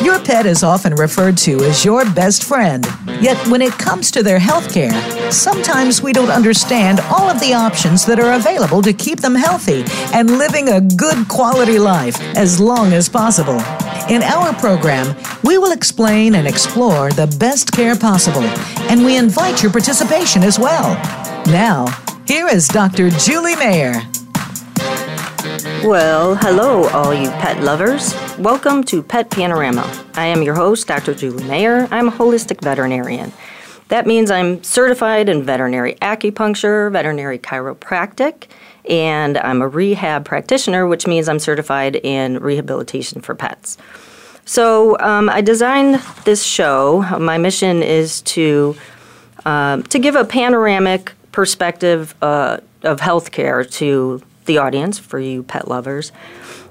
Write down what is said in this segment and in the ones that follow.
Your pet is often referred to as your best friend. Yet when it comes to their health care, sometimes we don't understand all of the options that are available to keep them healthy and living a good quality life as long as possible. In our program, we will explain and explore the best care possible, and we invite your participation as well. Now, here is Dr. Julie Mayer. Well, hello, all you pet lovers. Welcome to Pet Panorama. I am your host, Dr. Julie Mayer. I'm a holistic veterinarian. That means I'm certified in veterinary acupuncture, veterinary chiropractic, and I'm a rehab practitioner, which means I'm certified in rehabilitation for pets. So um, I designed this show. My mission is to um, to give a panoramic perspective uh, of healthcare to the audience, for you pet lovers.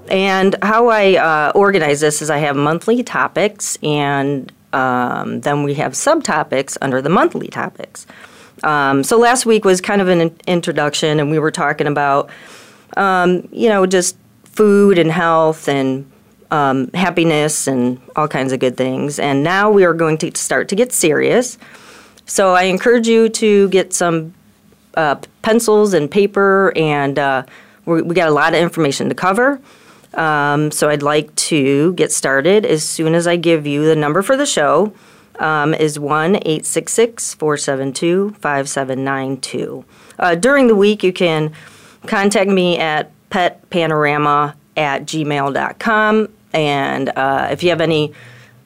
And how I uh, organize this is I have monthly topics, and um, then we have subtopics under the monthly topics. Um, so last week was kind of an introduction, and we were talking about, um, you know, just food and health and um, happiness and all kinds of good things. And now we are going to start to get serious. So I encourage you to get some uh, pencils and paper, and uh, we got a lot of information to cover. Um, so I'd like to get started as soon as I give you the number for the show. Um, is 1 866 472 5792. Uh, during the week, you can contact me at petpanorama at gmail.com. And uh, if you have any,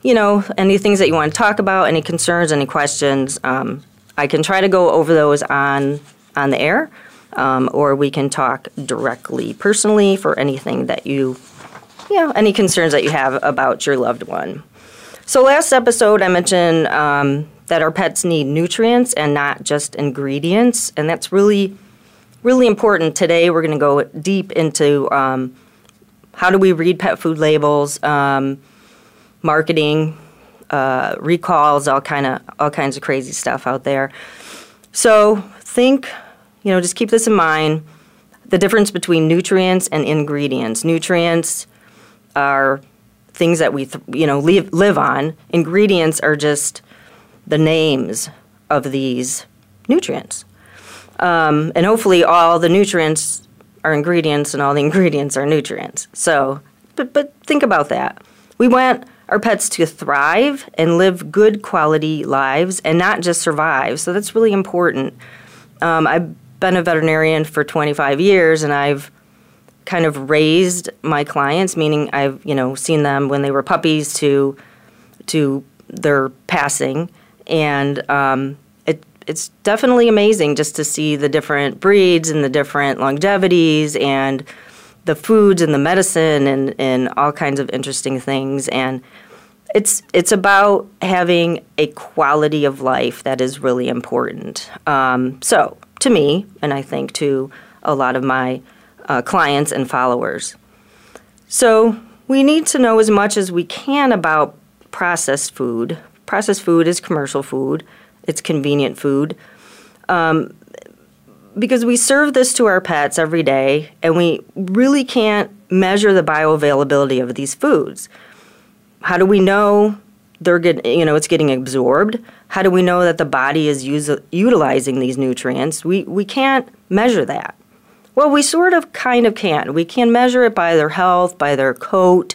you know, any things that you want to talk about, any concerns, any questions, um, I can try to go over those on on the air, um, or we can talk directly personally for anything that you, you know, any concerns that you have about your loved one. So, last episode, I mentioned um, that our pets need nutrients and not just ingredients, and that's really, really important. Today, we're going to go deep into um, how do we read pet food labels, um, marketing, uh, recalls, all kind of all kinds of crazy stuff out there. So, think you know, just keep this in mind the difference between nutrients and ingredients. Nutrients are things that we, th- you know, live, live on. Ingredients are just the names of these nutrients. Um, and hopefully, all the nutrients are ingredients and all the ingredients are nutrients. So, but, but think about that. We want our pets to thrive and live good quality lives and not just survive. So, that's really important. Um, I've been a veterinarian for 25 years and I've kind of raised my clients, meaning I've you know seen them when they were puppies to to their passing, and um, it it's definitely amazing just to see the different breeds and the different longevities and the foods and the medicine and, and all kinds of interesting things and it's it's about having a quality of life that is really important. Um, so to me, and I think to a lot of my uh, clients and followers. So we need to know as much as we can about processed food. Processed food is commercial food, it's convenient food. Um, because we serve this to our pets every day, and we really can't measure the bioavailability of these foods. How do we know they're getting, you know, it's getting absorbed. How do we know that the body is use, utilizing these nutrients? We, we can't measure that. Well, we sort of kind of can. We can measure it by their health, by their coat.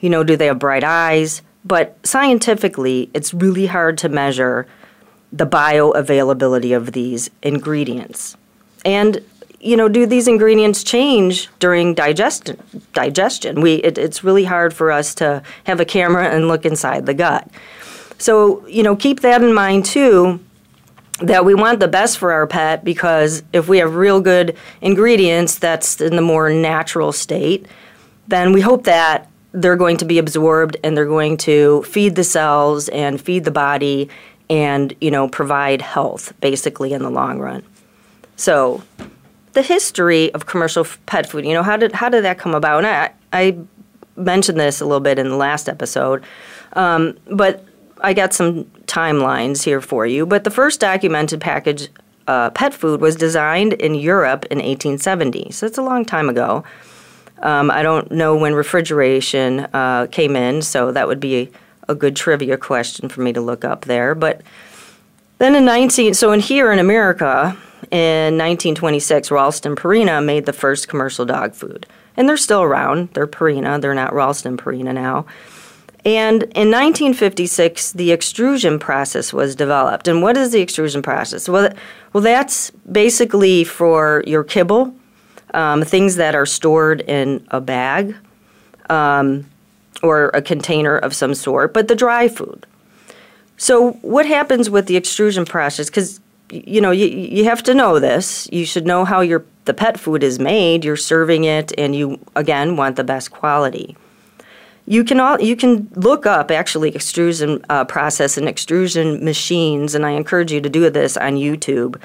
You know, do they have bright eyes? But scientifically, it's really hard to measure the bioavailability of these ingredients. And you know, do these ingredients change during digestion? Digestion. We it, it's really hard for us to have a camera and look inside the gut. So, you know, keep that in mind too that we want the best for our pet because if we have real good ingredients that's in the more natural state, then we hope that they're going to be absorbed and they're going to feed the cells and feed the body and, you know, provide health basically in the long run. So, the history of commercial pet food, you know, how did how did that come about? And I, I mentioned this a little bit in the last episode, um, but I got some timelines here for you. But the first documented package uh, pet food was designed in Europe in 1870, so it's a long time ago. Um, I don't know when refrigeration uh, came in, so that would be a, good trivia question for me to look up there. But then in 19, so in here in America, in 1926, Ralston Purina made the first commercial dog food. And they're still around. They're Purina, they're not Ralston Purina now. And in 1956, the extrusion process was developed. And what is the extrusion process? Well, well that's basically for your kibble, um, things that are stored in a bag um, or a container of some sort, but the dry food. So, what happens with the extrusion process? Because you know, you, you have to know this. You should know how your the pet food is made. You're serving it, and you again want the best quality. You can all you can look up actually extrusion uh, process and extrusion machines, and I encourage you to do this on YouTube,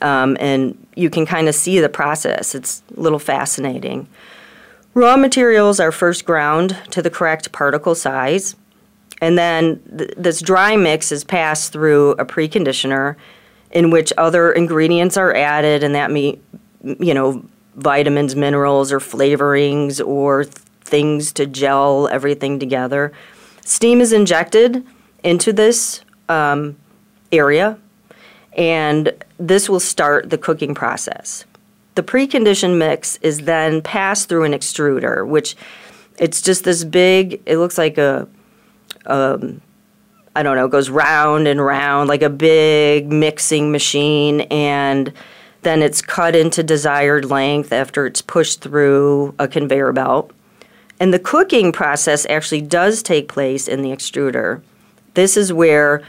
um, and you can kind of see the process. It's a little fascinating. Raw materials are first ground to the correct particle size, and then th- this dry mix is passed through a preconditioner in which other ingredients are added, and that mean you know vitamins, minerals, or flavorings, or things to gel everything together. Steam is injected into this um, area, and this will start the cooking process. The preconditioned mix is then passed through an extruder, which it's just this big. It looks like a um, I don't know, goes round and round like a big mixing machine, and then it's cut into desired length after it's pushed through a conveyor belt. And the cooking process actually does take place in the extruder. This is where,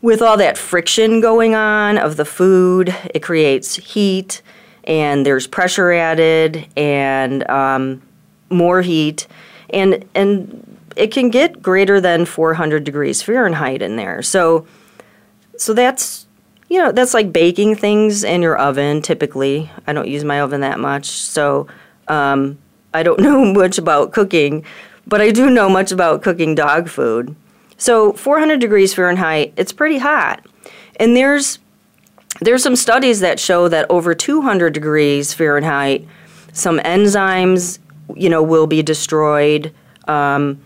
with all that friction going on of the food, it creates heat, and there's pressure added, and um, more heat, and and it can get greater than 400 degrees Fahrenheit in there. So, so that's you know that's like baking things in your oven. Typically, I don't use my oven that much, so um, I don't know much about cooking, but I do know much about cooking dog food. So 400 degrees Fahrenheit, it's pretty hot, and there's there's some studies that show that over 200 degrees Fahrenheit, some enzymes, you know, will be destroyed. Um,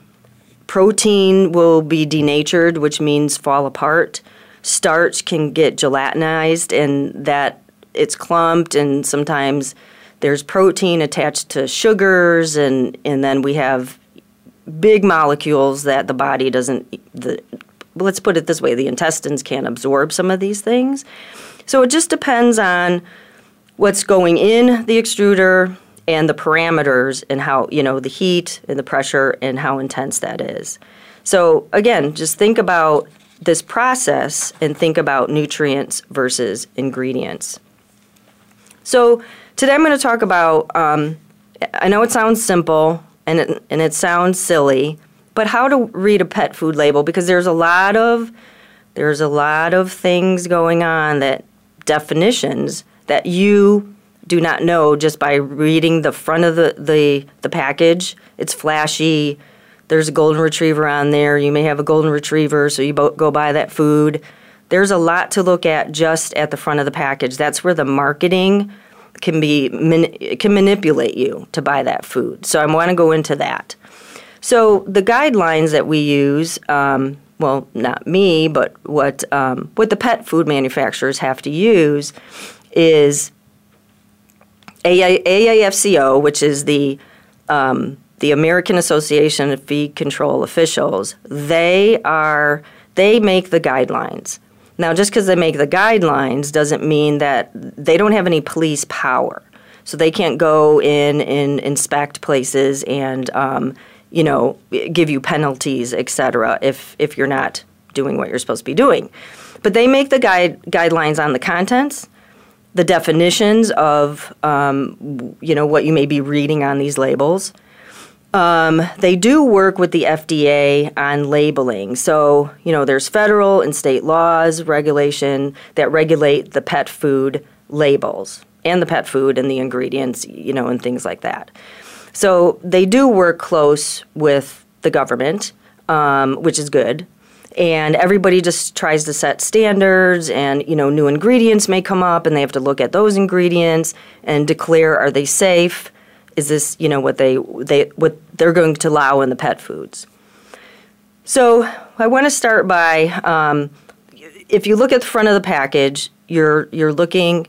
Protein will be denatured, which means fall apart. Starch can get gelatinized, and that it's clumped, and sometimes there's protein attached to sugars, and, and then we have big molecules that the body doesn't. The, let's put it this way: the intestines can't absorb some of these things. So it just depends on what's going in the extruder, and the parameters and how, you know, the heat and the pressure and how intense that is. So, again, just think about this process and think about nutrients versus ingredients. So, today I'm going to talk about um, I know it sounds simple and it, and it sounds silly, but how to read a pet food label because there's a lot of there's a lot of things going on that definitions that you do not know just by reading the front of the, the, the package. It's flashy. There's a golden retriever on there. You may have a golden retriever, so you go buy that food. There's a lot to look at just at the front of the package. That's where the marketing can be can manipulate you to buy that food. So I want to go into that. So the guidelines that we use, um, well, not me, but what um, what the pet food manufacturers have to use is AAFCO, which is the um, the American Association of Feed Control Officials, they are they make the guidelines. Now, just because they make the guidelines doesn't mean that they don't have any police power. So they can't go in and inspect places and um, you know give you penalties, et cetera, if if you're not doing what you're supposed to be doing. But they make the guide, guidelines on the contents, the definitions of um, you know what you may be reading on these labels. Um, they do work with the FDA on labeling. So, you know, there's federal and state laws, regulation that regulate the pet food labels and the pet food and the ingredients, you know, and things like that. So they do work close with the government, um, which is good. And everybody just tries to set standards, and you know, new ingredients may come up, and they have to look at those ingredients and declare are they safe? Is this you know what they they what they're going to allow in the pet foods? So i want to start by um, if you look at the front of the package you're you're looking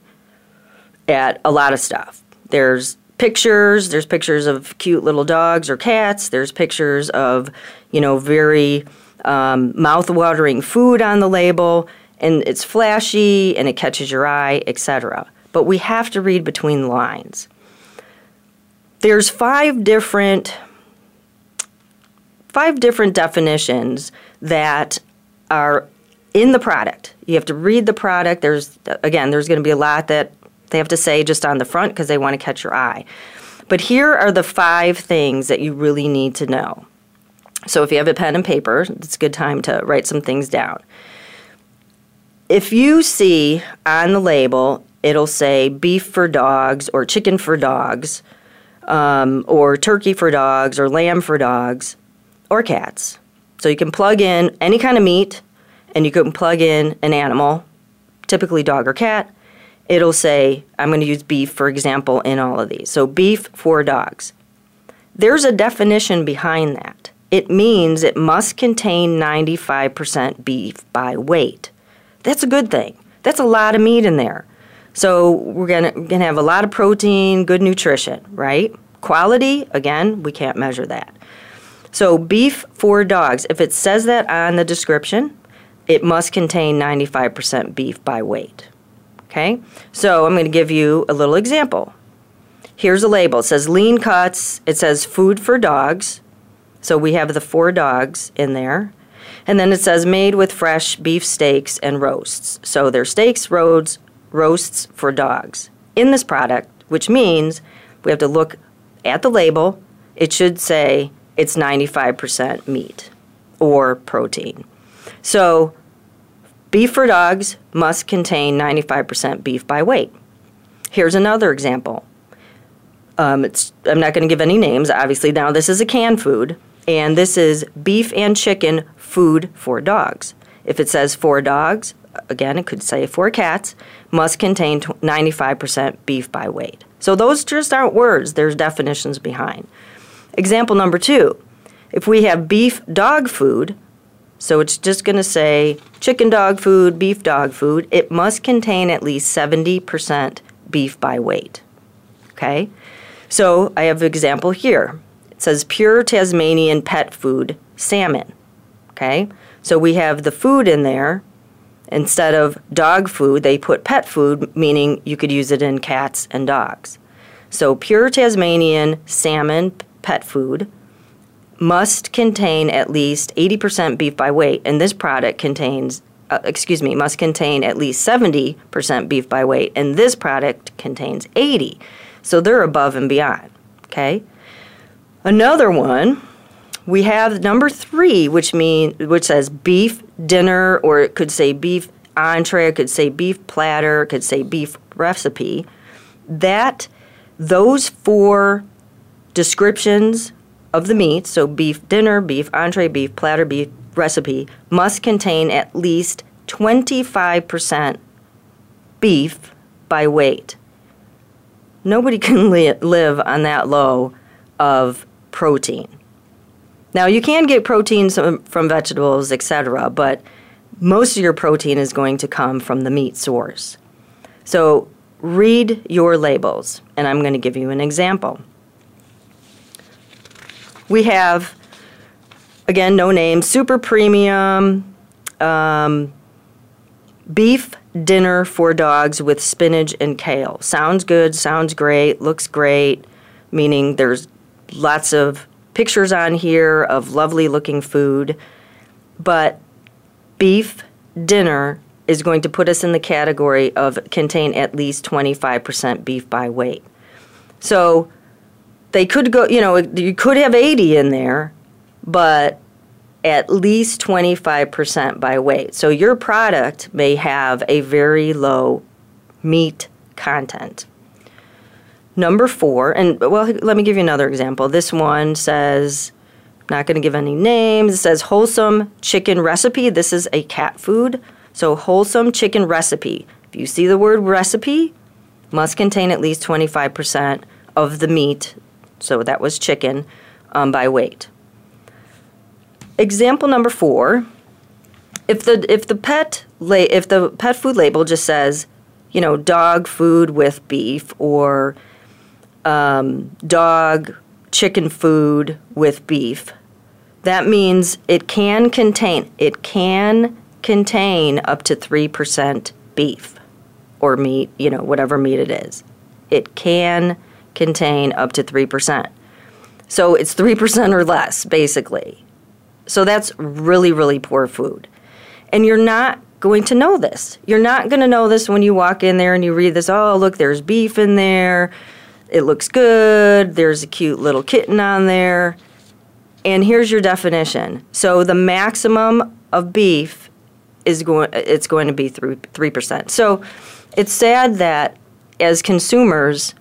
at a lot of stuff. There's pictures there's pictures of cute little dogs or cats there's pictures of you know very um, mouth-watering food on the label and it's flashy and it catches your eye etc but we have to read between the lines there's five different five different definitions that are in the product. You have to read the product. There's again, there's going to be a lot that they have to say just on the front because they want to catch your eye. But here are the five things that you really need to know. So if you have a pen and paper, it's a good time to write some things down. If you see on the label, it'll say beef for dogs or chicken for dogs um, or turkey for dogs, or lamb for dogs, or cats. So you can plug in any kind of meat, and you can plug in an animal, typically dog or cat. It'll say, I'm going to use beef, for example, in all of these. So beef for dogs. There's a definition behind that. It means it must contain 95% beef by weight. That's a good thing. That's a lot of meat in there. So we're gonna gonna have a lot of protein, good nutrition, right? Quality, again, we can't measure that. So beef for dogs, if it says that on the description, it must contain 95% beef by weight. Okay? So I'm going to give you a little example. Here's a label. It says lean cuts. It says food for dogs. So we have the four dogs in there. And then it says made with fresh beef steaks and roasts. So there's steaks, roads, roasts for dogs in this product, which means we have to look at the label. It should say it's 95% meat or protein. So, beef for dogs must contain 95% beef by weight. Here's another example. Um, I'm not going to give any names, obviously. Now, this is a canned food, and this is beef and chicken food for dogs. If it says for dogs, again, it could say for cats, must contain 95% beef by weight. So those just aren't words, there's definitions behind. Example number two if we have beef dog food, so it's just going to say chicken dog food, beef dog food, it must contain at least 70% beef by weight. Okay? So I have an example here. Says pure Tasmanian pet food, salmon. Okay? So we have the food in there Instead of dog food, they put pet food, meaning you could use it in cats and dogs. So, pure Tasmanian salmon pet food must contain at least 80% beef by weight, and this product contains, uh, excuse me, must contain at least 70% beef by weight, and this product contains 80. So they're above and beyond. Okay? Another one we have number three, which mean which says beef dinner, or it could say beef entree, it could say beef platter, it could say beef recipe. That those four descriptions of the meat, so beef dinner, beef entree, beef platter, beef recipe, must contain at least 25% beef by weight. Nobody can li- live on that low of protein. Now, you can get proteins from vegetables, etc., but most of your protein is going to come from the meat source. So, read your labels, and I'm going to give you an example. We have, again, no name, super premium um, beef dinner for dogs with spinach and kale. Sounds good, sounds great, looks great, meaning there's lots of pictures on here of lovely looking food, but beef dinner is going to put us in the category of contain at least 25% beef by weight. So they could go, you know, you could have 80 in there, but at least 25% by weight. So your product may have a very low meat content. Number four, and well, let me give you another example. This one says, not going to give any names. It says wholesome chicken recipe. This is a cat food. So, wholesome chicken recipe. If you see the word recipe, must contain at least 25% of the meat, so that was chicken, um, by weight. Example number four if the if the pet la- if the pet food label just says you know dog food with beef or um, dog chicken food with beef that means it can contain it can contain up to 3% beef or meat, you know, whatever meat it is. It can contain up to 3%. So it's 3% or less, basically. So that's really, really poor food. And you're not going to know this. You're not going to know this when you walk in there and you read this oh, look, there's beef in there. It looks good. There's a cute little kitten on there. And here's your definition. So the maximum of beef is going it's going to be through 3%. So it's sad that as consumers,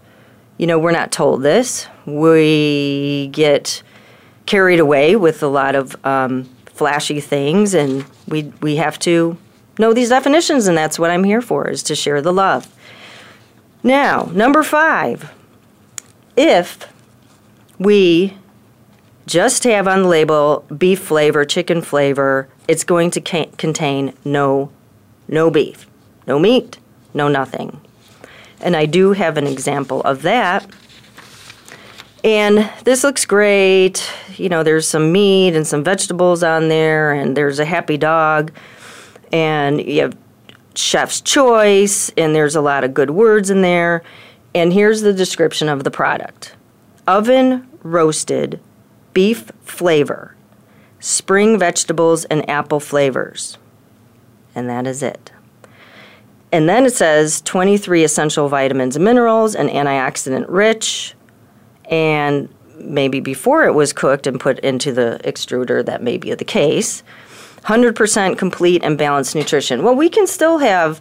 you know, we're not told this. We get carried away with a lot of um, flashy things, and we we have to know these definitions, and that's what I'm here for, is to share the love. Now, number five, if we just have on the label beef flavor, chicken flavor, it's going to ca- contain no no beef, no meat, no nothing. And I do have an example of that. And this looks great. You know, there's some meat and some vegetables on there, and there's a happy dog, and you have chef's choice, and there's a lot of good words in there. And here's the description of the product oven roasted beef flavor, spring vegetables, and apple flavors. And that is it. And then it says 23 essential vitamins and minerals and antioxidant rich. And maybe before it was cooked and put into the extruder, that may be the case. 100% complete and balanced nutrition. Well, we can still have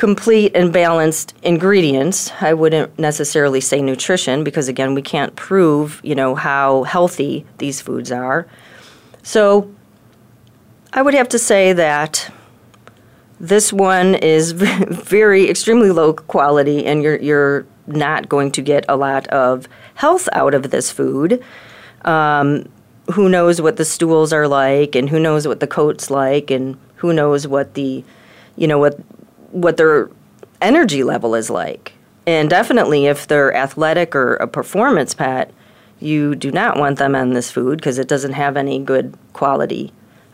complete and balanced ingredients. I wouldn't necessarily say nutrition because again, we can't prove, you know, how healthy these foods are. So I would have to say that this one is very extremely low quality and you're you're not going to get a lot of health out of this food. Um, who knows what the stools are like and who knows what the coat's like and who knows what the you know what what their energy level is like. And definitely, if they're athletic or a performance pet, you do not want them on this food because it doesn't have any good quality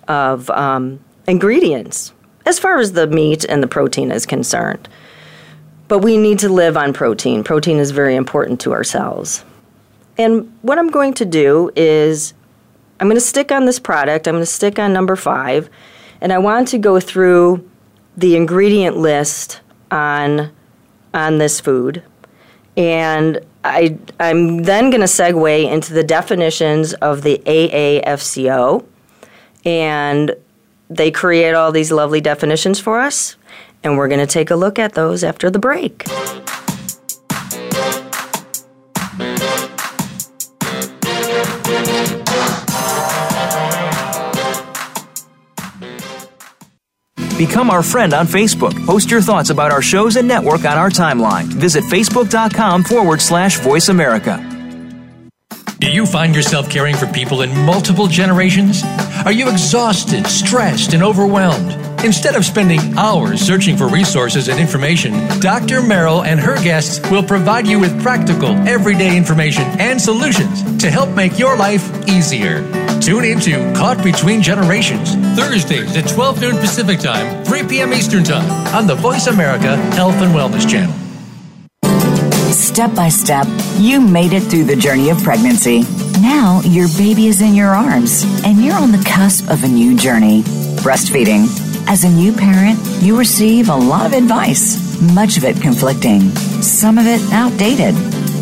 of um, ingredients as far as the meat and the protein is concerned. But we need to live on protein. Protein is very important to our cells. And what I'm going to do is I'm going to stick on this product, I'm going to stick on number five, and I want to go through the ingredient list on on this food, and I I'm then going to segue into the definitions of the AAFCO, and they create all these lovely definitions for us, and we're going to take a look at those after the break. Become our friend on Facebook. Post your thoughts about our shows and network on our timeline. Visit facebook.com forward slash voice America. Do you find yourself caring for people in multiple generations? Are you exhausted, stressed, and overwhelmed? Instead of spending hours searching for resources and information, Dr. Merrill and her guests will provide you with practical, everyday information and solutions to help make your life easier. Tune into Caught Between Generations, Thursdays at 12 noon Pacific Time, 3 p.m. Eastern Time on the Voice America Health and Wellness Channel. Step by step, you made it through the journey of pregnancy. Now your baby is in your arms, and you're on the cusp of a new journey breastfeeding. As a new parent, you receive a lot of advice, much of it conflicting, some of it outdated.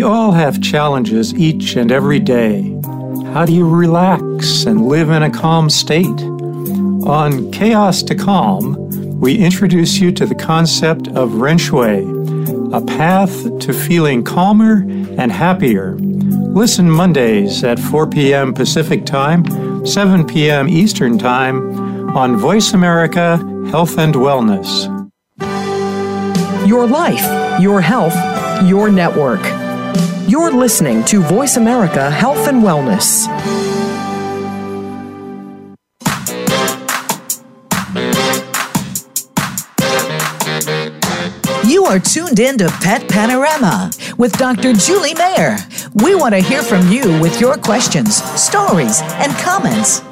We all have challenges each and every day. How do you relax and live in a calm state? On Chaos to Calm, we introduce you to the concept of Ren Shui, a path to feeling calmer and happier. Listen Mondays at 4 p.m. Pacific Time, 7 p.m. Eastern Time on Voice America Health and Wellness. Your life, your health, your network. You're listening to Voice America Health and Wellness. You are tuned in to Pet Panorama with Dr. Julie Mayer. We want to hear from you with your questions, stories, and comments.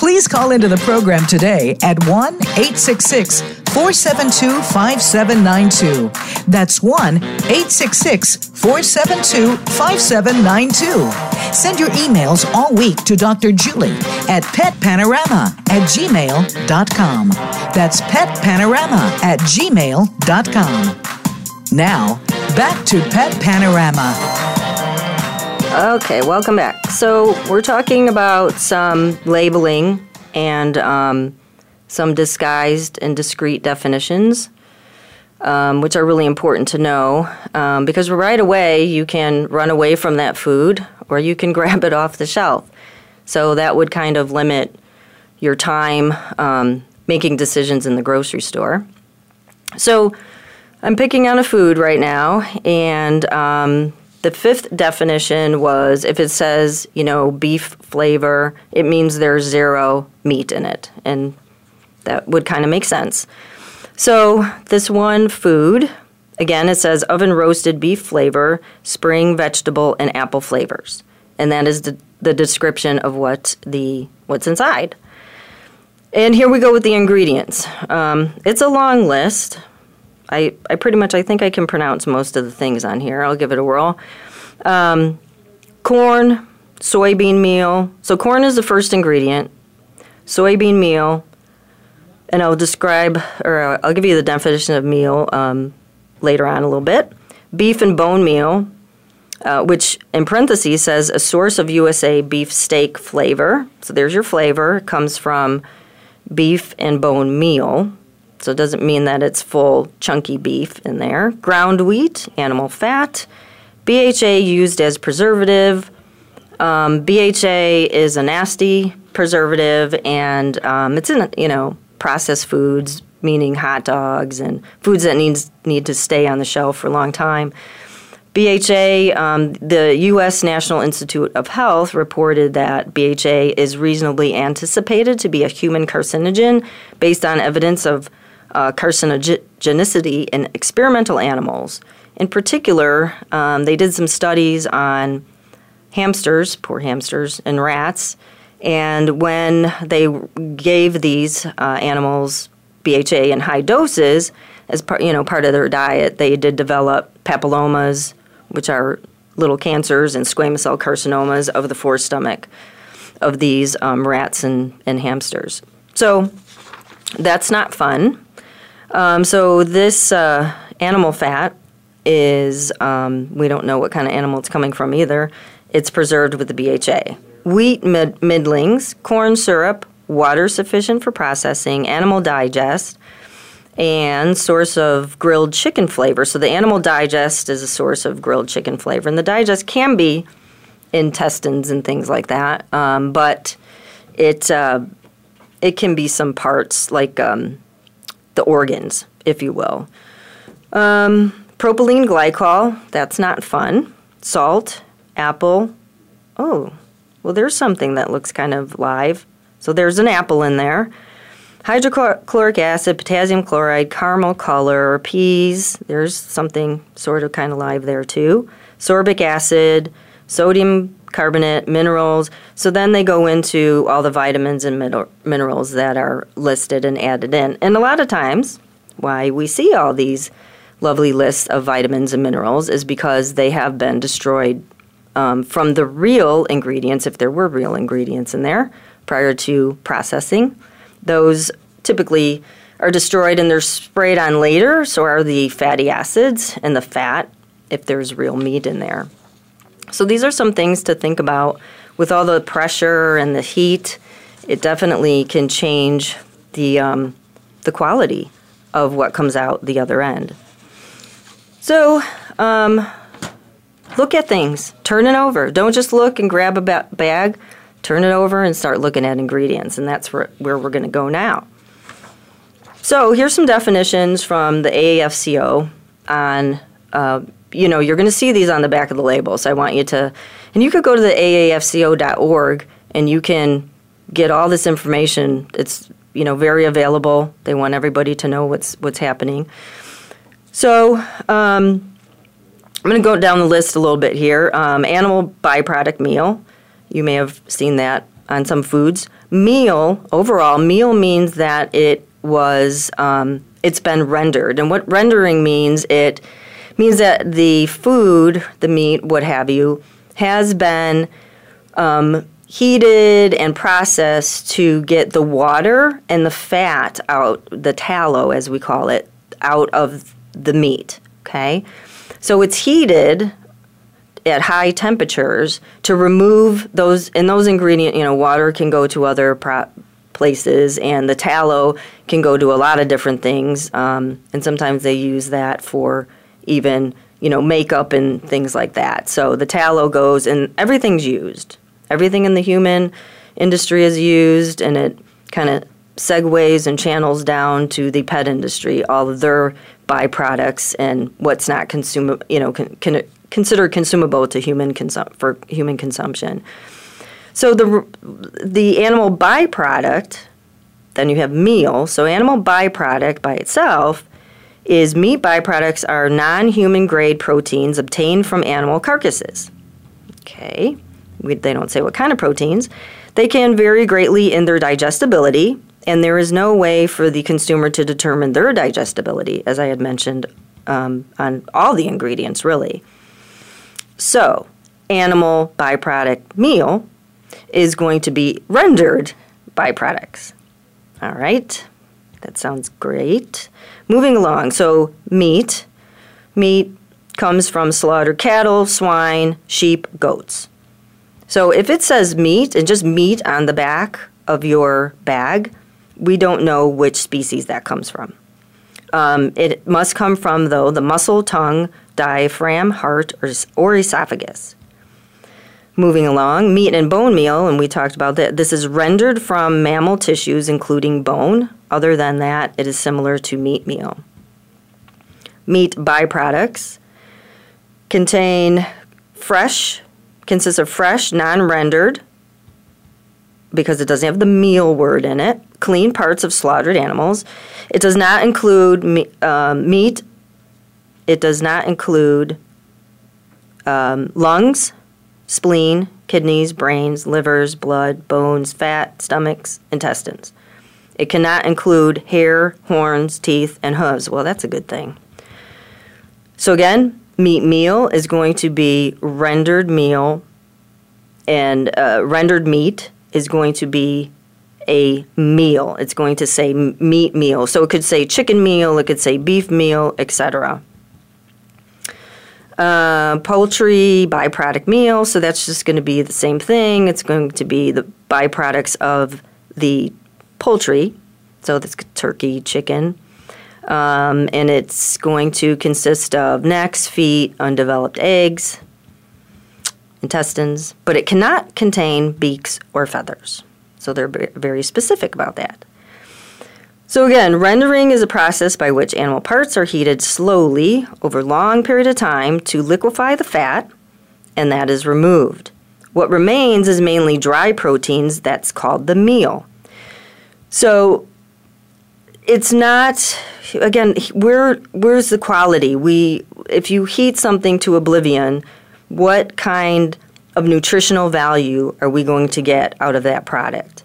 Please call into the program today at 1 866 472 5792. That's 1 866 472 5792. Send your emails all week to Dr. Julie at petpanorama at gmail.com. That's petpanorama at gmail.com. Now, back to Pet Panorama. Okay, welcome back. So, we're talking about some labeling and um, some disguised and discrete definitions, um, which are really important to know um, because right away you can run away from that food or you can grab it off the shelf. So, that would kind of limit your time um, making decisions in the grocery store. So, I'm picking on a food right now, and um, the fifth definition was if it says, you know, beef flavor, it means there's zero meat in it. And that would kind of make sense. So, this one food, again, it says oven roasted beef flavor, spring vegetable, and apple flavors. And that is the, the description of what the what's inside. And here we go with the ingredients. Um, it's a long list. I, I pretty much I think I can pronounce most of the things on here. I'll give it a whirl. Um, corn, soybean meal. So corn is the first ingredient. Soybean meal, and I'll describe or I'll give you the definition of meal um, later on a little bit. Beef and bone meal, uh, which in parentheses says a source of USA beef steak flavor. So there's your flavor. It comes from beef and bone meal. So it doesn't mean that it's full chunky beef in there. Ground wheat, animal fat, BHA used as preservative. Um, BHA is a nasty preservative, and um, it's in you know processed foods, meaning hot dogs and foods that needs need to stay on the shelf for a long time. BHA, um, the U.S. National Institute of Health reported that BHA is reasonably anticipated to be a human carcinogen based on evidence of uh, carcinogenicity in experimental animals. In particular, um, they did some studies on hamsters, poor hamsters, and rats. And when they gave these uh, animals BHA in high doses as part, you know, part of their diet, they did develop papillomas, which are little cancers and squamous cell carcinomas of the forestomach of these um, rats and, and hamsters. So that's not fun. Um, so this uh, animal fat is um, we don't know what kind of animal it's coming from either. It's preserved with the BHA. Wheat mid- middlings, corn syrup, water sufficient for processing, animal digest, and source of grilled chicken flavor. So the animal digest is a source of grilled chicken flavor, and the digest can be intestines and things like that, um, but it uh, it can be some parts like um, the organs, if you will. Um, propylene glycol, that's not fun. Salt, apple. Oh, well, there's something that looks kind of live. So there's an apple in there. hydrochloric acid, potassium chloride, caramel color, peas. There's something sort of kind of live there too. Sorbic acid, sodium carbonate, minerals. So then they go into all the vitamins and min- minerals that are listed and added in. And a lot of times, why we see all these lovely lists of vitamins and minerals is because they have been destroyed um, from the real ingredients, if there were real ingredients in there, prior to processing. Those typically are destroyed and they're sprayed on later, so are the fatty acids and the fat if there's real meat in there. So these are some things to think about with all the pressure and the heat. It definitely can change the um, the quality of what comes out the other end. So um, look at things, turn it over. Don't just look and grab a ba- bag. Turn it over and start looking at ingredients, and that's where, where we're going to go now. So here's some definitions from the AAFCO on uh, you know, you're going to see these on the back of the label. So I want you to, and you could go to the aafco.org and you can get all this information. It's you know very available. They want everybody to know what's what's happening. So um, I'm going to go down the list a little bit here. Um, animal byproduct meal. You may have seen that on some foods. Meal overall, meal means that it was um, it's been rendered, and what rendering means it means that the food, the meat, what have you, has been um, heated and processed to get the water and the fat out, the tallow as we call it, out of the meat. Okay? So it's heated at high temperatures to remove those, and those ingredients, you know, water can go to other pro- places, and the tallow can go to a lot of different things. Um, and sometimes they use that for even you know makeup and things like that. So the tallow goes and everything's used. Everything in the human industry is used, and it kind of segues and channels down to the pet industry, all of their byproducts and what's not consumable, you know, can, can considered consumable to human consum- for human consumption. So the the animal byproduct, then you have meal. So animal byproduct by itself is meat byproducts are non human grade proteins obtained from animal carcasses. Okay, we, they don't say what kind of proteins. They can vary greatly in their digestibility, and there is no way for the consumer to determine their digestibility, as I had mentioned um, on all the ingredients, really. So, animal byproduct meal is going to be rendered byproducts. All right, that sounds great. Moving along, so meat. Meat comes from slaughtered cattle, swine, sheep, goats. So if it says meat and just meat on the back of your bag, we don't know which species that comes from. Um, it must come from, though, the muscle, tongue, diaphragm, heart, or, or esophagus. Moving along, meat and bone meal, and we talked about that. This is rendered from mammal tissues, including bone. Other than that, it is similar to meat meal. Meat byproducts contain fresh, consists of fresh, non rendered, because it doesn't have the meal word in it, clean parts of slaughtered animals. It does not include me, uh, meat, it does not include um, lungs, spleen, kidneys, brains, livers, blood, bones, fat, stomachs, intestines. It cannot include hair, horns, teeth, and hooves. Well, that's a good thing. So, again, meat meal is going to be rendered meal, and uh, rendered meat is going to be a meal. It's going to say meat meal. So, it could say chicken meal, it could say beef meal, etc uh, poultry byproduct meal. So that's just going to be the same thing. It's going to be the byproducts of the poultry. So that's turkey, chicken. Um, and it's going to consist of necks, feet, undeveloped eggs, intestines, but it cannot contain beaks or feathers. So they're very specific about that. So again, rendering is a process by which animal parts are heated slowly over a long period of time to liquefy the fat, and that is removed. What remains is mainly dry proteins that's called the meal. So it's not again where where's the quality we if you heat something to oblivion what kind of nutritional value are we going to get out of that product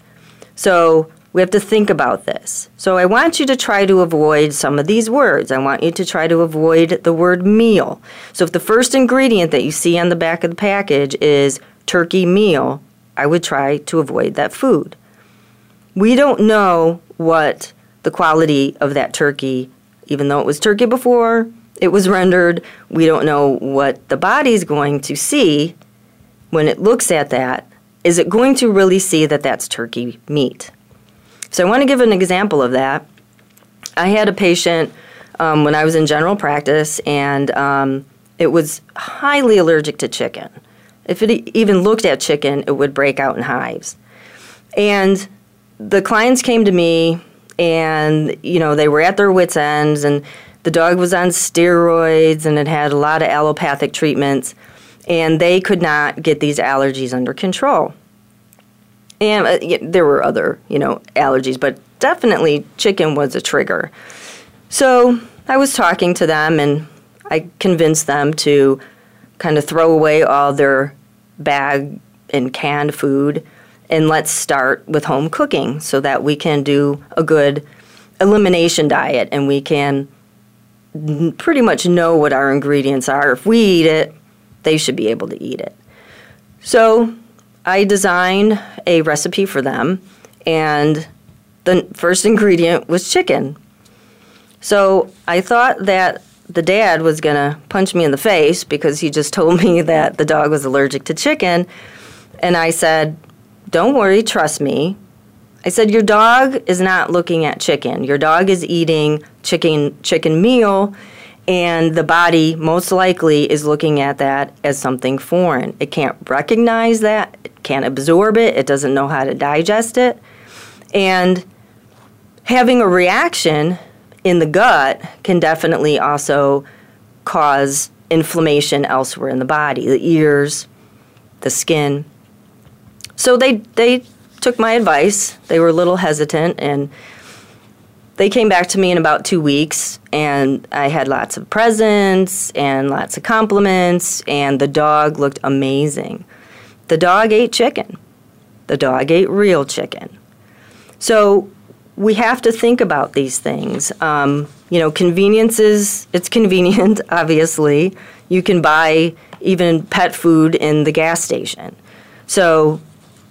so we have to think about this. So I want you to try to avoid some of these words. I want you to try to avoid the word meal. So if the first ingredient that you see on the back of the package is turkey meal, I would try to avoid that food. We don't know what the quality of that turkey, even though it was turkey before it was rendered, we don't know what the body's going to see when it looks at that. Is it going to really see that that's turkey meat? So I want to give an example of that. I had a patient um, when I was in general practice, and um, it was highly allergic to chicken. If it even looked at chicken, it would break out in hives. And the clients came to me, and you know they were at their wits' ends, and the dog was on steroids, and it had a lot of allopathic treatments, and they could not get these allergies under control and uh, there were other you know allergies, but definitely chicken was a trigger. So I was talking to them, and I convinced them to kind of throw away all their bag and canned food, and let's start with home cooking so that we can do a good elimination diet, and we can pretty much know what our ingredients are. If we eat it, they should be able to eat it. So I designed a recipe for them, and the first ingredient was chicken. So I thought that the dad was going to punch me in the face because he just told me that the dog was allergic to chicken. And I said, Don't worry, trust me. I said, Your dog is not looking at chicken. Your dog is eating chicken, chicken meal and the body most likely is looking at that as something foreign. It can't recognize that, it can't absorb it, it doesn't know how to digest it. And having a reaction in the gut can definitely also cause inflammation elsewhere in the body, the ears, the skin. So they they took my advice. They were a little hesitant and they came back to me in about two weeks, and I had lots of presents and lots of compliments, and the dog looked amazing. The dog ate chicken. The dog ate real chicken. So we have to think about these things. Um, you know, conveniences it's convenient, obviously. You can buy even pet food in the gas station. So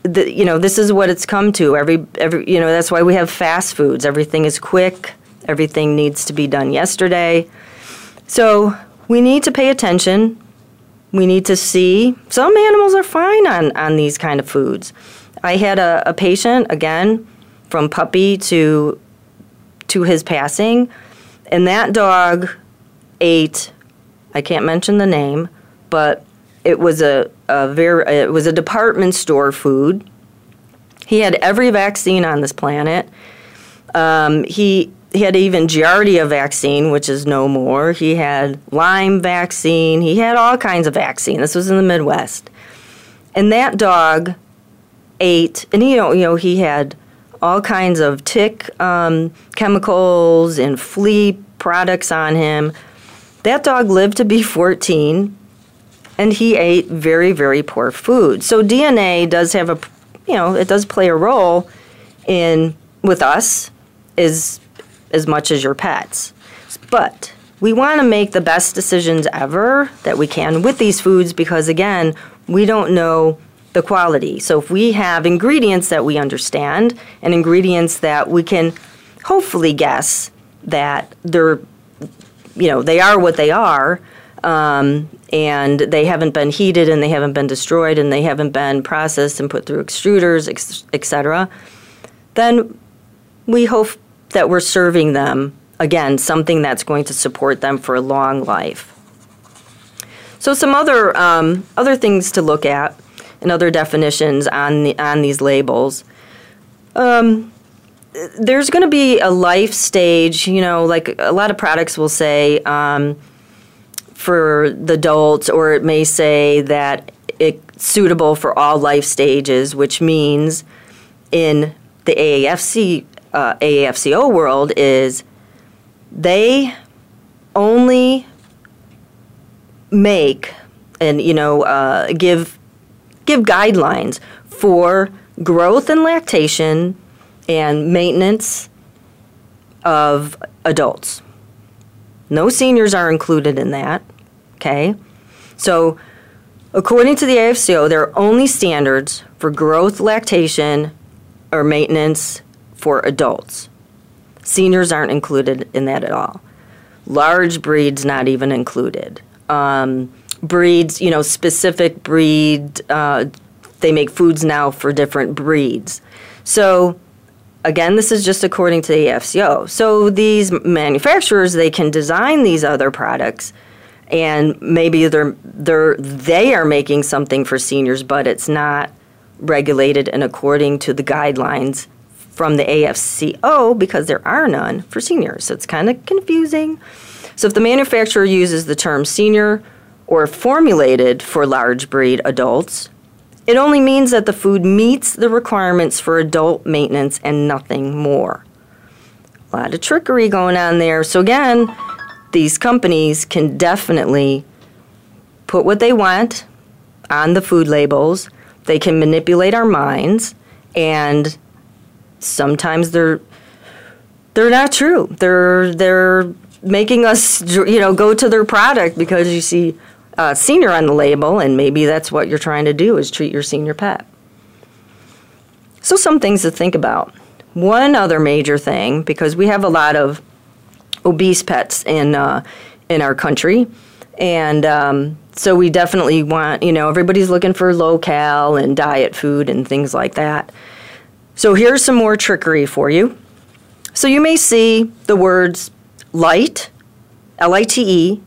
the, you know, this is what it's come to. Every, every, you know, that's why we have fast foods. Everything is quick. Everything needs to be done yesterday. So we need to pay attention. We need to see. Some animals are fine on, on these kind of foods. I had a, a patient, again, from puppy to to his passing, and that dog ate, I can't mention the name, but it was a, a very it was a department store food. He had every vaccine on this planet. Um, he he had even Giardia vaccine, which is no more. He had Lyme vaccine. He had all kinds of vaccine. This was in the Midwest, and that dog ate. And you know, you know, he had all kinds of tick um, chemicals and flea products on him. That dog lived to be 14 and he ate very, very poor food. So DNA does have a, you know, it does play a role in with us as as much as your pets. But we want to make the best decisions ever that we can with these foods because again, we don't know the quality. So if we have ingredients that we understand and ingredients that we can hopefully guess that they're you know, they are what they are, um, and they haven't been heated and they haven't been destroyed and they haven't been processed and put through extruders, etc., then we hope that we're serving them, again, something that's going to support them for a long life. So, some other, um, other things to look at and other definitions on, the, on these labels. Um, there's going to be a life stage, you know, like a lot of products will say, um, for the adults, or it may say that it's suitable for all life stages, which means in the AAFC uh, AAFCO world is they only make and you know uh, give give guidelines for growth and lactation and maintenance of adults. No seniors are included in that. Okay, so according to the AAFCO, there are only standards for growth, lactation, or maintenance for adults. Seniors aren't included in that at all. Large breeds not even included. Um, breeds, you know, specific breed. Uh, they make foods now for different breeds. So again, this is just according to the AAFCO. So these manufacturers they can design these other products, and maybe they're they're they are making something for seniors, but it's not regulated and according to the guidelines from the AAFCO because there are none for seniors. So it's kind of confusing. So if the manufacturer uses the term senior or formulated for large breed adults, it only means that the food meets the requirements for adult maintenance and nothing more. A lot of trickery going on there. So, again, these companies can definitely put what they want on the food labels. They can manipulate our minds, and sometimes they're they're not true. They're they're making us you know go to their product because you see uh, senior on the label, and maybe that's what you're trying to do is treat your senior pet. So some things to think about. One other major thing, because we have a lot of obese pets in uh, in our country, and um, so we definitely want you know everybody's looking for low cal and diet food and things like that. So here's some more trickery for you. So you may see the words light, L I T E,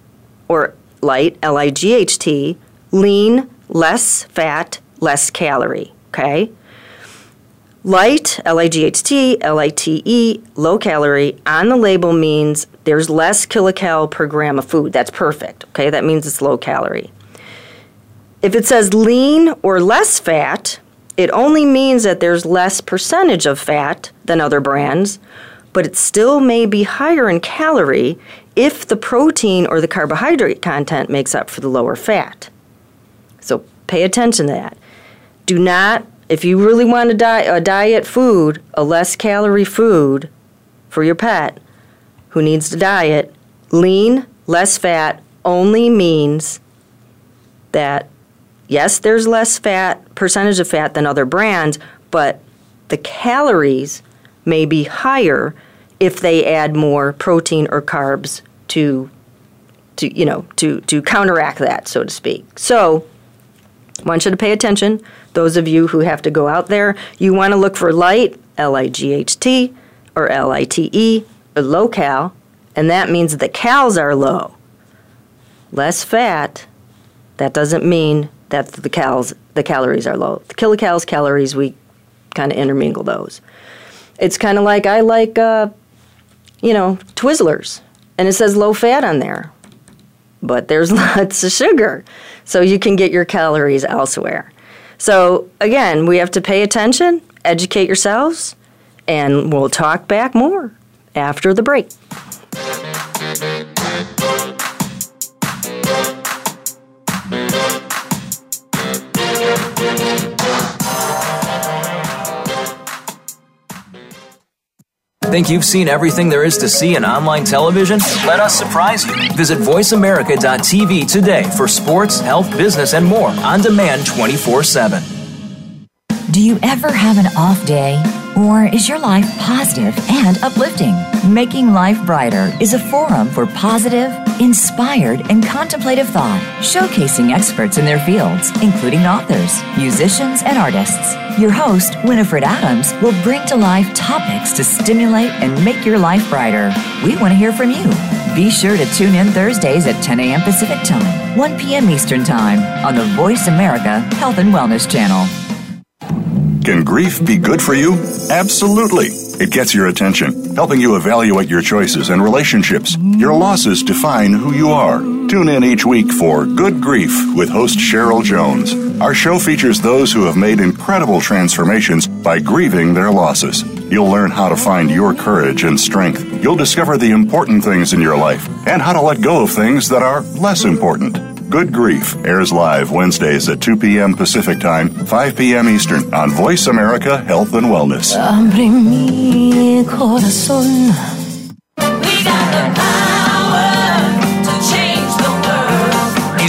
or light, L I G H T, lean, less fat, less calorie, okay? Light, L I G H T, L I T E, low calorie, on the label means there's less kilocal per gram of food. That's perfect, okay? That means it's low calorie. If it says lean or less fat, it only means that there's less percentage of fat than other brands, but it still may be higher in calorie if the protein or the carbohydrate content makes up for the lower fat. So pay attention to that. Do not, if you really want a, di- a diet food, a less calorie food for your pet who needs to diet, lean, less fat only means that yes, there's less fat, percentage of fat than other brands, but the calories may be higher if they add more protein or carbs to to you know to to counteract that so to speak. So I want you to pay attention. Those of you who have to go out there you want to look for light l-i-g-h-t or l-i-t-e or low cal and that means the cals are low. Less fat that doesn't mean that the cals the calories are low. The kilocals calories we kind of intermingle those. It's kind of like i like uh, you know twizzlers and it says low fat on there. But there's lots of sugar. So you can get your calories elsewhere. So again, we have to pay attention, educate yourselves, and we'll talk back more after the break. Think you've seen everything there is to see in online television? Let us surprise you. Visit VoiceAmerica.tv today for sports, health, business, and more on demand 24 7. Do you ever have an off day? Or is your life positive and uplifting? Making Life Brighter is a forum for positive, inspired, and contemplative thought, showcasing experts in their fields, including authors, musicians, and artists. Your host, Winifred Adams, will bring to life topics to stimulate and make your life brighter. We want to hear from you. Be sure to tune in Thursdays at 10 a.m. Pacific Time, 1 p.m. Eastern Time on the Voice America Health and Wellness Channel. Can grief be good for you? Absolutely. It gets your attention, helping you evaluate your choices and relationships. Your losses define who you are. Tune in each week for Good Grief with host Cheryl Jones. Our show features those who have made incredible transformations by grieving their losses. You'll learn how to find your courage and strength. You'll discover the important things in your life and how to let go of things that are less important. Good Grief airs live Wednesdays at 2 p.m. Pacific Time, 5 p.m. Eastern on Voice America Health and Wellness.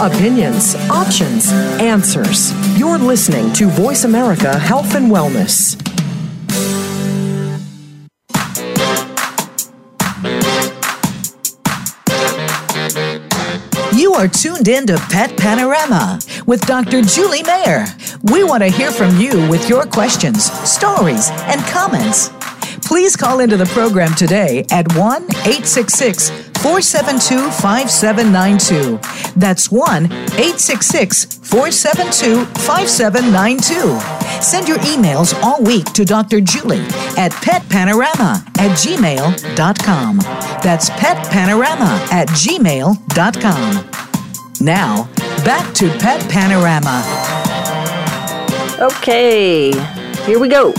Opinions, options, answers. You're listening to Voice America Health and Wellness. You are tuned in to Pet Panorama with Dr. Julie Mayer. We want to hear from you with your questions, stories, and comments. Please call into the program today at 1 866 472 5792. That's 1 866 472 5792. Send your emails all week to Dr. Julie at petpanorama at gmail.com. That's petpanorama at gmail.com. Now, back to Pet Panorama. Okay, here we go.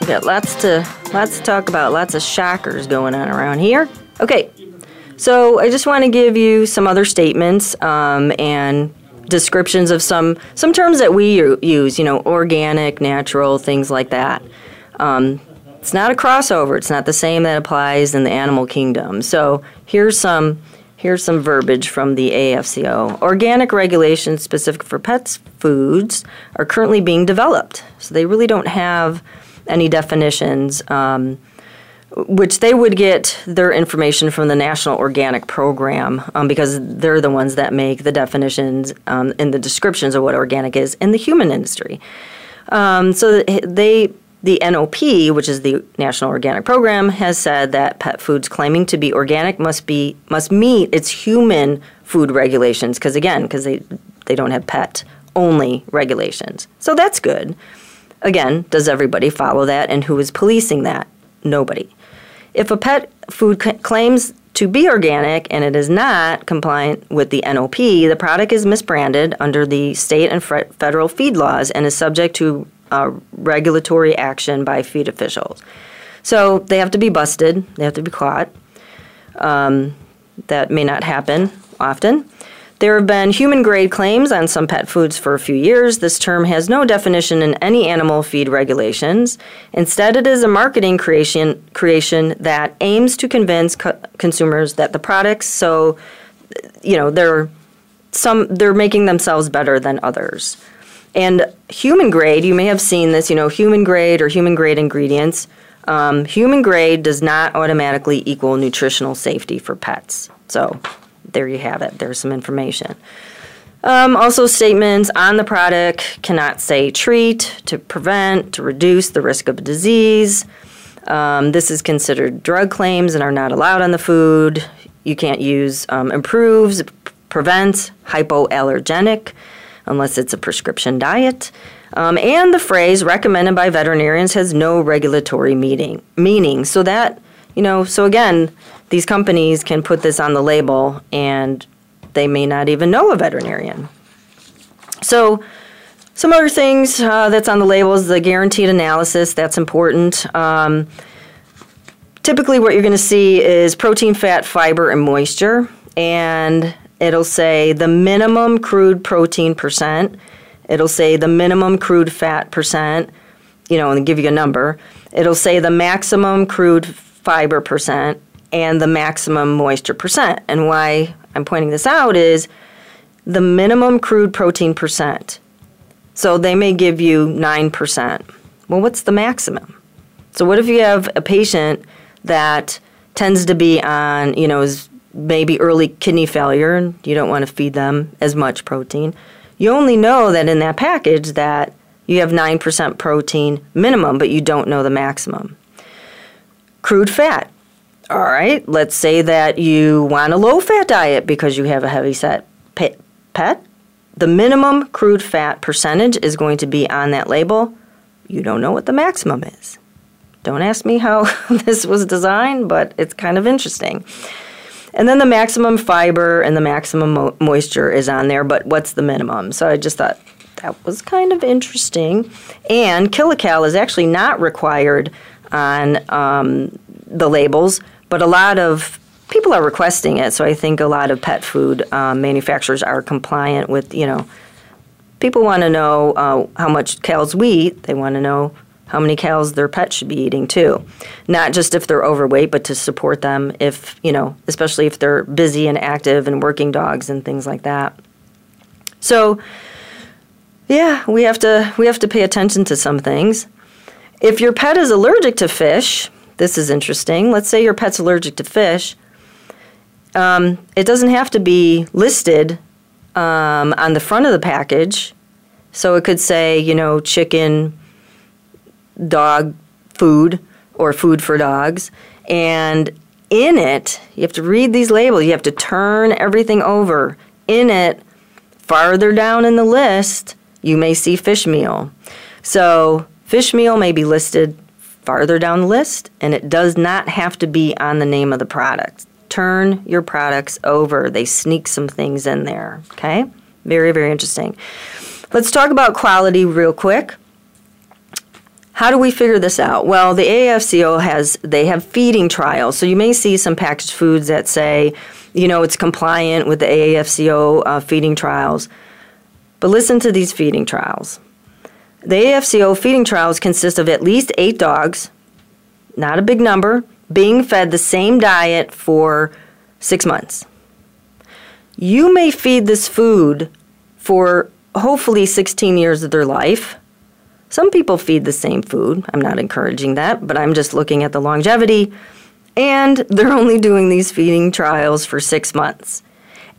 We got lots to lots to talk about, lots of shockers going on around here. Okay, so I just want to give you some other statements um, and descriptions of some some terms that we use. You know, organic, natural, things like that. Um, it's not a crossover. It's not the same that applies in the animal kingdom. So here's some here's some verbiage from the AAFCO. Organic regulations specific for pets foods are currently being developed. So they really don't have any definitions. Um, which they would get their information from the National Organic Program um, because they're the ones that make the definitions um, and the descriptions of what organic is in the human industry. Um, so they, the NOP, which is the National Organic Program, has said that pet foods claiming to be organic must be must meet its human food regulations because again, because they they don't have pet only regulations. So that's good. Again, does everybody follow that, and who is policing that? Nobody. If a pet food c- claims to be organic and it is not compliant with the NOP, the product is misbranded under the state and federal feed laws and is subject to uh, regulatory action by feed officials. So they have to be busted, they have to be caught. Um, that may not happen often. There have been human grade claims on some pet foods for a few years. This term has no definition in any animal feed regulations. Instead, it is a marketing creation, creation that aims to convince co- consumers that the products, so, you know, they're, some, they're making themselves better than others. And human grade, you may have seen this, you know, human grade or human grade ingredients. Um, human grade does not automatically equal nutritional safety for pets. So there you have it. There's some information. Um, also, statements on the product cannot say treat, to prevent, to reduce the risk of disease. Um, this is considered drug claims and are not allowed on the food. You can't use um, improves, prevents, hypoallergenic, unless it's a prescription diet. Um, and the phrase recommended by veterinarians has no regulatory meaning. Meaning, so that you know, so again, these companies can put this on the label and they may not even know a veterinarian. So, some other things uh, that's on the label is the guaranteed analysis. That's important. Um, typically, what you're going to see is protein, fat, fiber, and moisture, and it'll say the minimum crude protein percent. It'll say the minimum crude fat percent, you know, and give you a number. It'll say the maximum crude fiber percent, and the maximum moisture percent. And why I'm pointing this out is the minimum crude protein percent. So they may give you 9%. Well, what's the maximum? So what if you have a patient that tends to be on, you know, is maybe early kidney failure and you don't want to feed them as much protein. You only know that in that package that you have 9% protein minimum, but you don't know the maximum. Crude fat All right, let's say that you want a low fat diet because you have a heavy set pet. The minimum crude fat percentage is going to be on that label. You don't know what the maximum is. Don't ask me how this was designed, but it's kind of interesting. And then the maximum fiber and the maximum mo- moisture is on there, but what's the minimum? So I just thought that was kind of interesting. And kilocal is actually not required on um, the labels, but a lot of people are requesting it. So I think a lot of pet food um, manufacturers are compliant with, you know, people want to know uh, how much calories we eat. They want to know how many calories their pet should be eating too. Not just if they're overweight, but to support them if, you know, especially if they're busy and active and working dogs and things like that. So, yeah, we have to we have to pay attention to some things. If your pet is allergic to fish, this is interesting. Let's say your pet's allergic to fish. Um, it doesn't have to be listed um, on the front of the package. So it could say, you know, chicken, dog food, or food for dogs. And in it, you have to read these labels. You have to turn everything over. In it, farther down in the list, you may see fish meal. So, fish meal may be listed farther down the list, and it does not have to be on the name of the product. Turn your products over. They sneak some things in there. Okay? Very, very interesting. Let's talk about quality real quick. How do we figure this out? Well, the AAFCO has they have feeding trials. So you may see some packaged foods that say, you know, it's compliant with the AAFCO uh, feeding trials. But listen to these feeding trials. The AAFCO feeding trials consist of at least eight dogs, not a big number, being fed the same diet for six months. You may feed this food for hopefully 16 years of their life. Some people feed the same food. I'm not encouraging that, but I'm just looking at the longevity. And they're only doing these feeding trials for six months.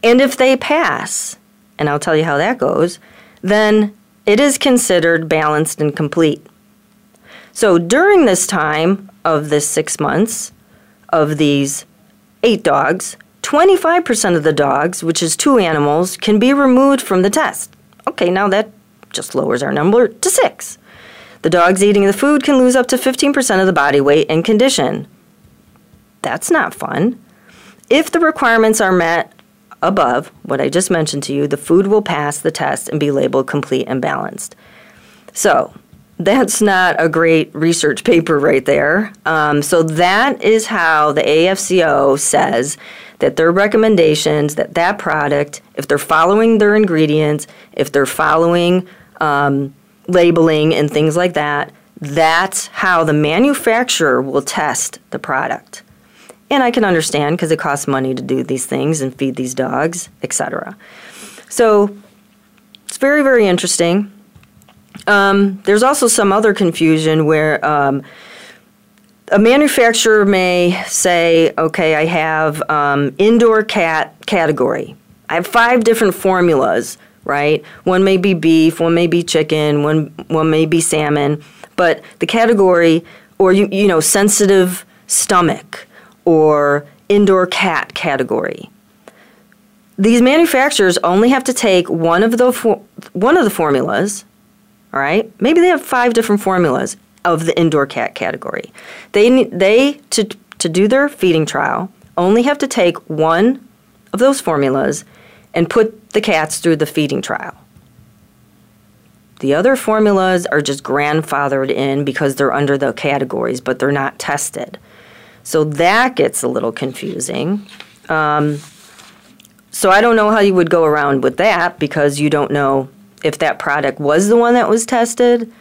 And if they pass, and I'll tell you how that goes, then it is considered balanced and complete. So during this time of this six months of these eight dogs, 25% of the dogs, which is two animals, can be removed from the test. Okay, now that just lowers our number to six. The dogs eating the food can lose up to 15% of the body weight and condition. That's not fun. If the requirements are met, above, what I just mentioned to you, the food will pass the test and be labeled complete and balanced. So, that's not a great research paper right there. Um, so, that is how the AAFCO says that their recommendations that that product, if they're following their ingredients, if they're following um, labeling and things like that, that's how the manufacturer will test the product. And I can understand because it costs money to do these things and feed these dogs, etc. So it's very, very interesting. Um, there's also some other confusion where um, a manufacturer may say, okay, I have um, indoor cat category. I have five different formulas, right? One may be beef, one may be chicken, one, one may be salmon, but the category, or you, you know, sensitive stomach, or indoor cat category. These manufacturers only have to take one of the for, one of the formulas, all right? Maybe they have five different formulas of the indoor cat category. They they to to do their feeding trial only have to take one of those formulas and put the cats through the feeding trial. The other formulas are just grandfathered in because they're under the categories, but they're not tested. So that gets a little confusing. Um, so I don't know how you would go around with that because you don't know if that product was the one that was tested.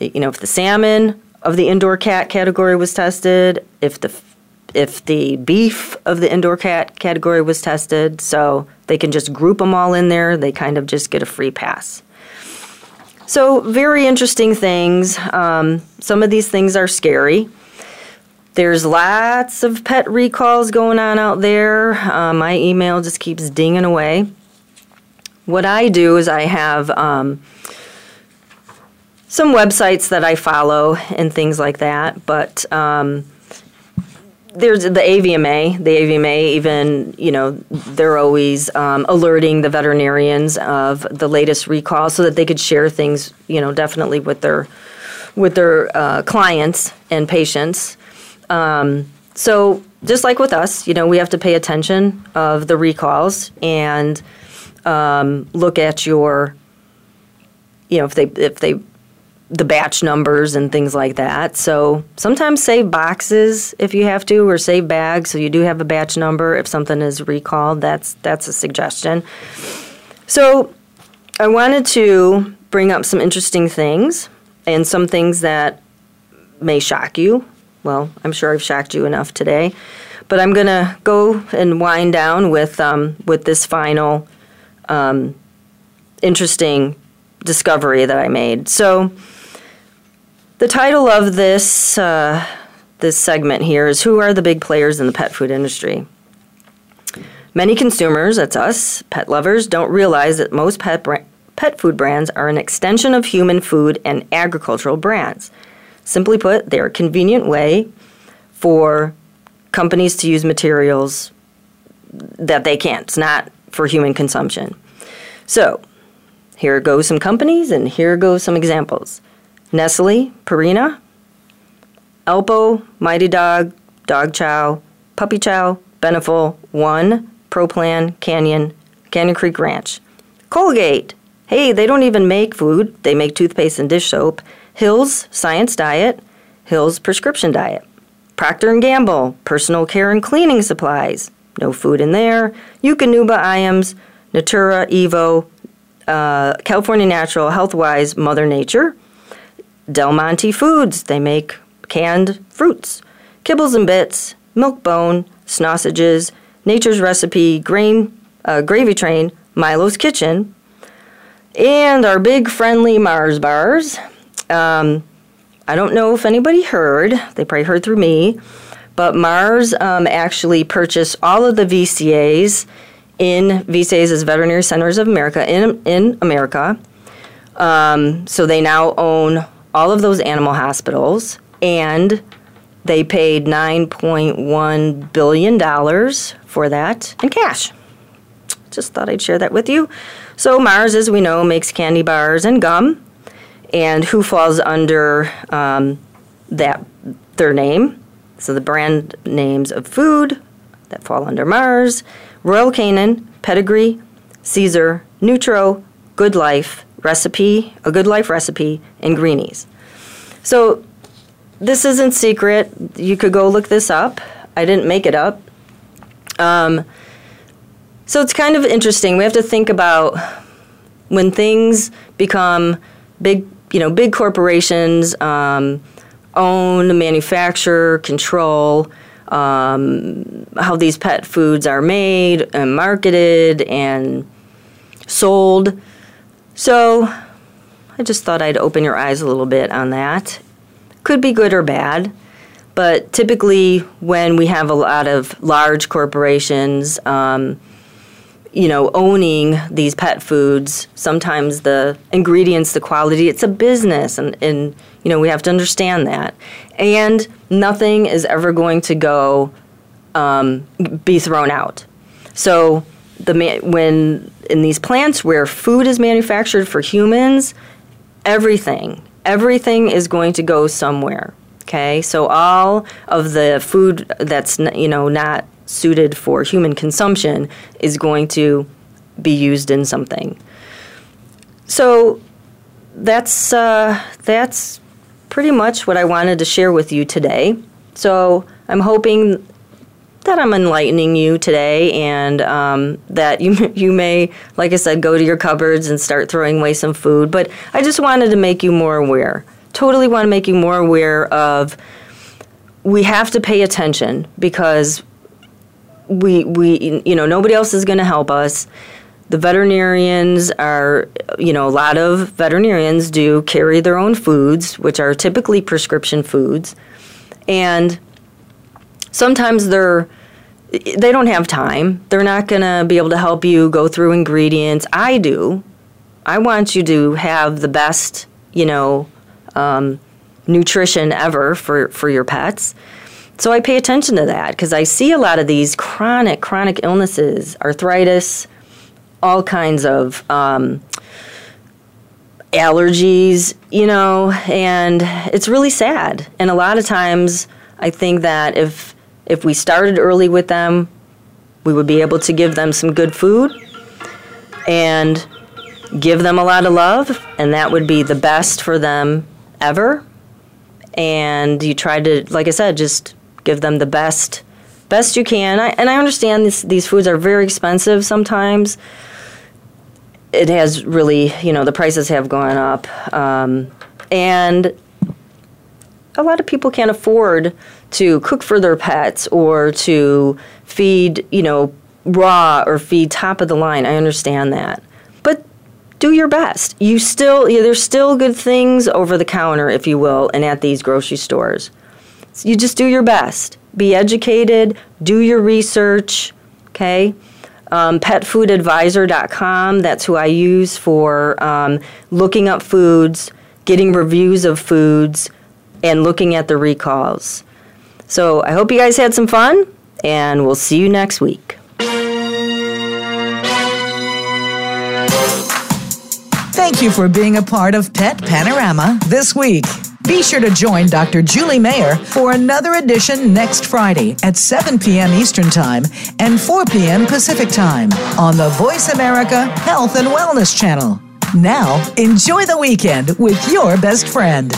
You know, if the salmon of the indoor cat category was tested, if the if the beef of the indoor cat category was tested, so they can just group them all in there. They kind of just get a free pass. So, very interesting things. Um, some of these things are scary. There's lots of pet recalls going on out there. Uh, my email just keeps dinging away. What I do is I have um, some websites that I follow and things like that, but um, there's the AVMA. The AVMA, even you know, they're always um, alerting the veterinarians of the latest recall so that they could share things, you know, definitely with their with their uh, clients and patients. Um, so just like with us, you know, we have to pay attention of the recalls and um, look at your, you know, if they if they the batch numbers and things like that. So sometimes save boxes if you have to, or save bags so you do have a batch number if something is recalled. That's that's a suggestion. So I wanted to bring up some interesting things and some things that may shock you. Well, I'm sure I've shocked you enough today, but I'm gonna go and wind down with um, with this final um, interesting discovery that I made. So the title of this uh, this segment here is "Who are the big players in the pet food industry?" Many consumers, that's us, pet lovers, don't realize that most pet bra- pet food brands are an extension of human food and agricultural brands. Simply put, they're a convenient way for companies to use materials that they can't. It's not for human consumption. So, here go some companies and here go some examples. Nestle, Purina, Alpo, Mighty Dog, Dog Chow, Puppy Chow, Beneful, One, ProPlan, Canyon, Canyon Creek Ranch. Colgate. Hey, they don't even make food. They make toothpaste and dish soap. Hills Science Diet, Hills Prescription Diet. Procter & Gamble, personal care and cleaning supplies. No food in there. Eukanuba Iams, Natura, Evo, uh, California Natural, Healthwise, Mother Nature. Del Monte Foods, they make canned fruits. Kibbles and Bits, Milk-Bone, Snausages, Nature's Recipe, Grain, uh, Gravy Train, Milo's Kitchen, and our big friendly Mars bars. Um, I don't know if anybody heard, they probably heard through me, but Mars um, actually purchased all of the VCAs in VCAs as Veterinary Centers of America in, in America. Um, so they now own all of those animal hospitals, and they paid $9.1 billion for that in cash. Just thought I'd share that with you. So, Mars, as we know, makes candy bars and gum. And who falls under um, that their name? So, the brand names of food that fall under Mars Royal Canin, Pedigree, Cesar, Nutro, Good Life, Recipe, A Good Life Recipe, and Greenies. So this isn't secret. You could go look this up. I didn't make it up. Um, so it's kind of interesting. We have to think about when things become big, you know, big corporations um, own, manufacture, control um, how these pet foods are made and marketed and sold. So I just thought I'd open your eyes a little bit on that. Could be good or bad, but typically when we have a lot of large corporations, um, you know, owning these pet foods, sometimes the ingredients, the quality, it's a business, and, and you know, we have to understand that. And nothing is ever going to go um, be thrown out. So the when in these plants where food is manufactured for humans, everything, everything is going to go somewhere. Okay, so all of the food that's you know not suited for human consumption is going to be used in something. So that's uh, that's pretty much what I wanted to share with you today. So I'm hoping that I'm enlightening you today, and um, that you you may, like I said, go to your cupboards and start throwing away some food. But I just wanted to make you more aware. Totally want to make you more aware of. We have to pay attention because we we you know nobody else is going to help us. The veterinarians are, you know, a lot of veterinarians do carry their own foods, which are typically prescription foods, and sometimes they're they don't have time. They're not going to be able to help you go through ingredients. I do. I want you to have the best, you know, um, nutrition ever for, for your pets. So I pay attention to that because I see a lot of these chronic, chronic illnesses, arthritis, all kinds of um, allergies, you know, and it's really sad. And a lot of times, I think that if if we started early with them, we would be able to give them some good food and give them a lot of love, and that would be the best for them ever. And you try to, like I said, just give them the best best you can. I, and I understand this, these foods are very expensive sometimes it has really, you know, the prices have gone up. Um, and a lot of people can't afford to cook for their pets or to feed, you know, raw or feed top of the line. I understand that. But do your best. You still, there's still good things over the counter, if you will, and at these grocery stores. You just do your best. Be educated, do your research, okay? um, petfoodadvisor.com. That's who I use for um, looking up foods, getting reviews of foods, and looking at the recalls. So I hope you guys had some fun, and we'll see you next week. Thank you for being a part of Pet Panorama this week. Be sure to join Dr. Julie Mayer for another edition next Friday at 7 p.m. Eastern Time and 4 p.m. Pacific Time on the Voice America Health and Wellness Channel. Now, enjoy the weekend with your best friend.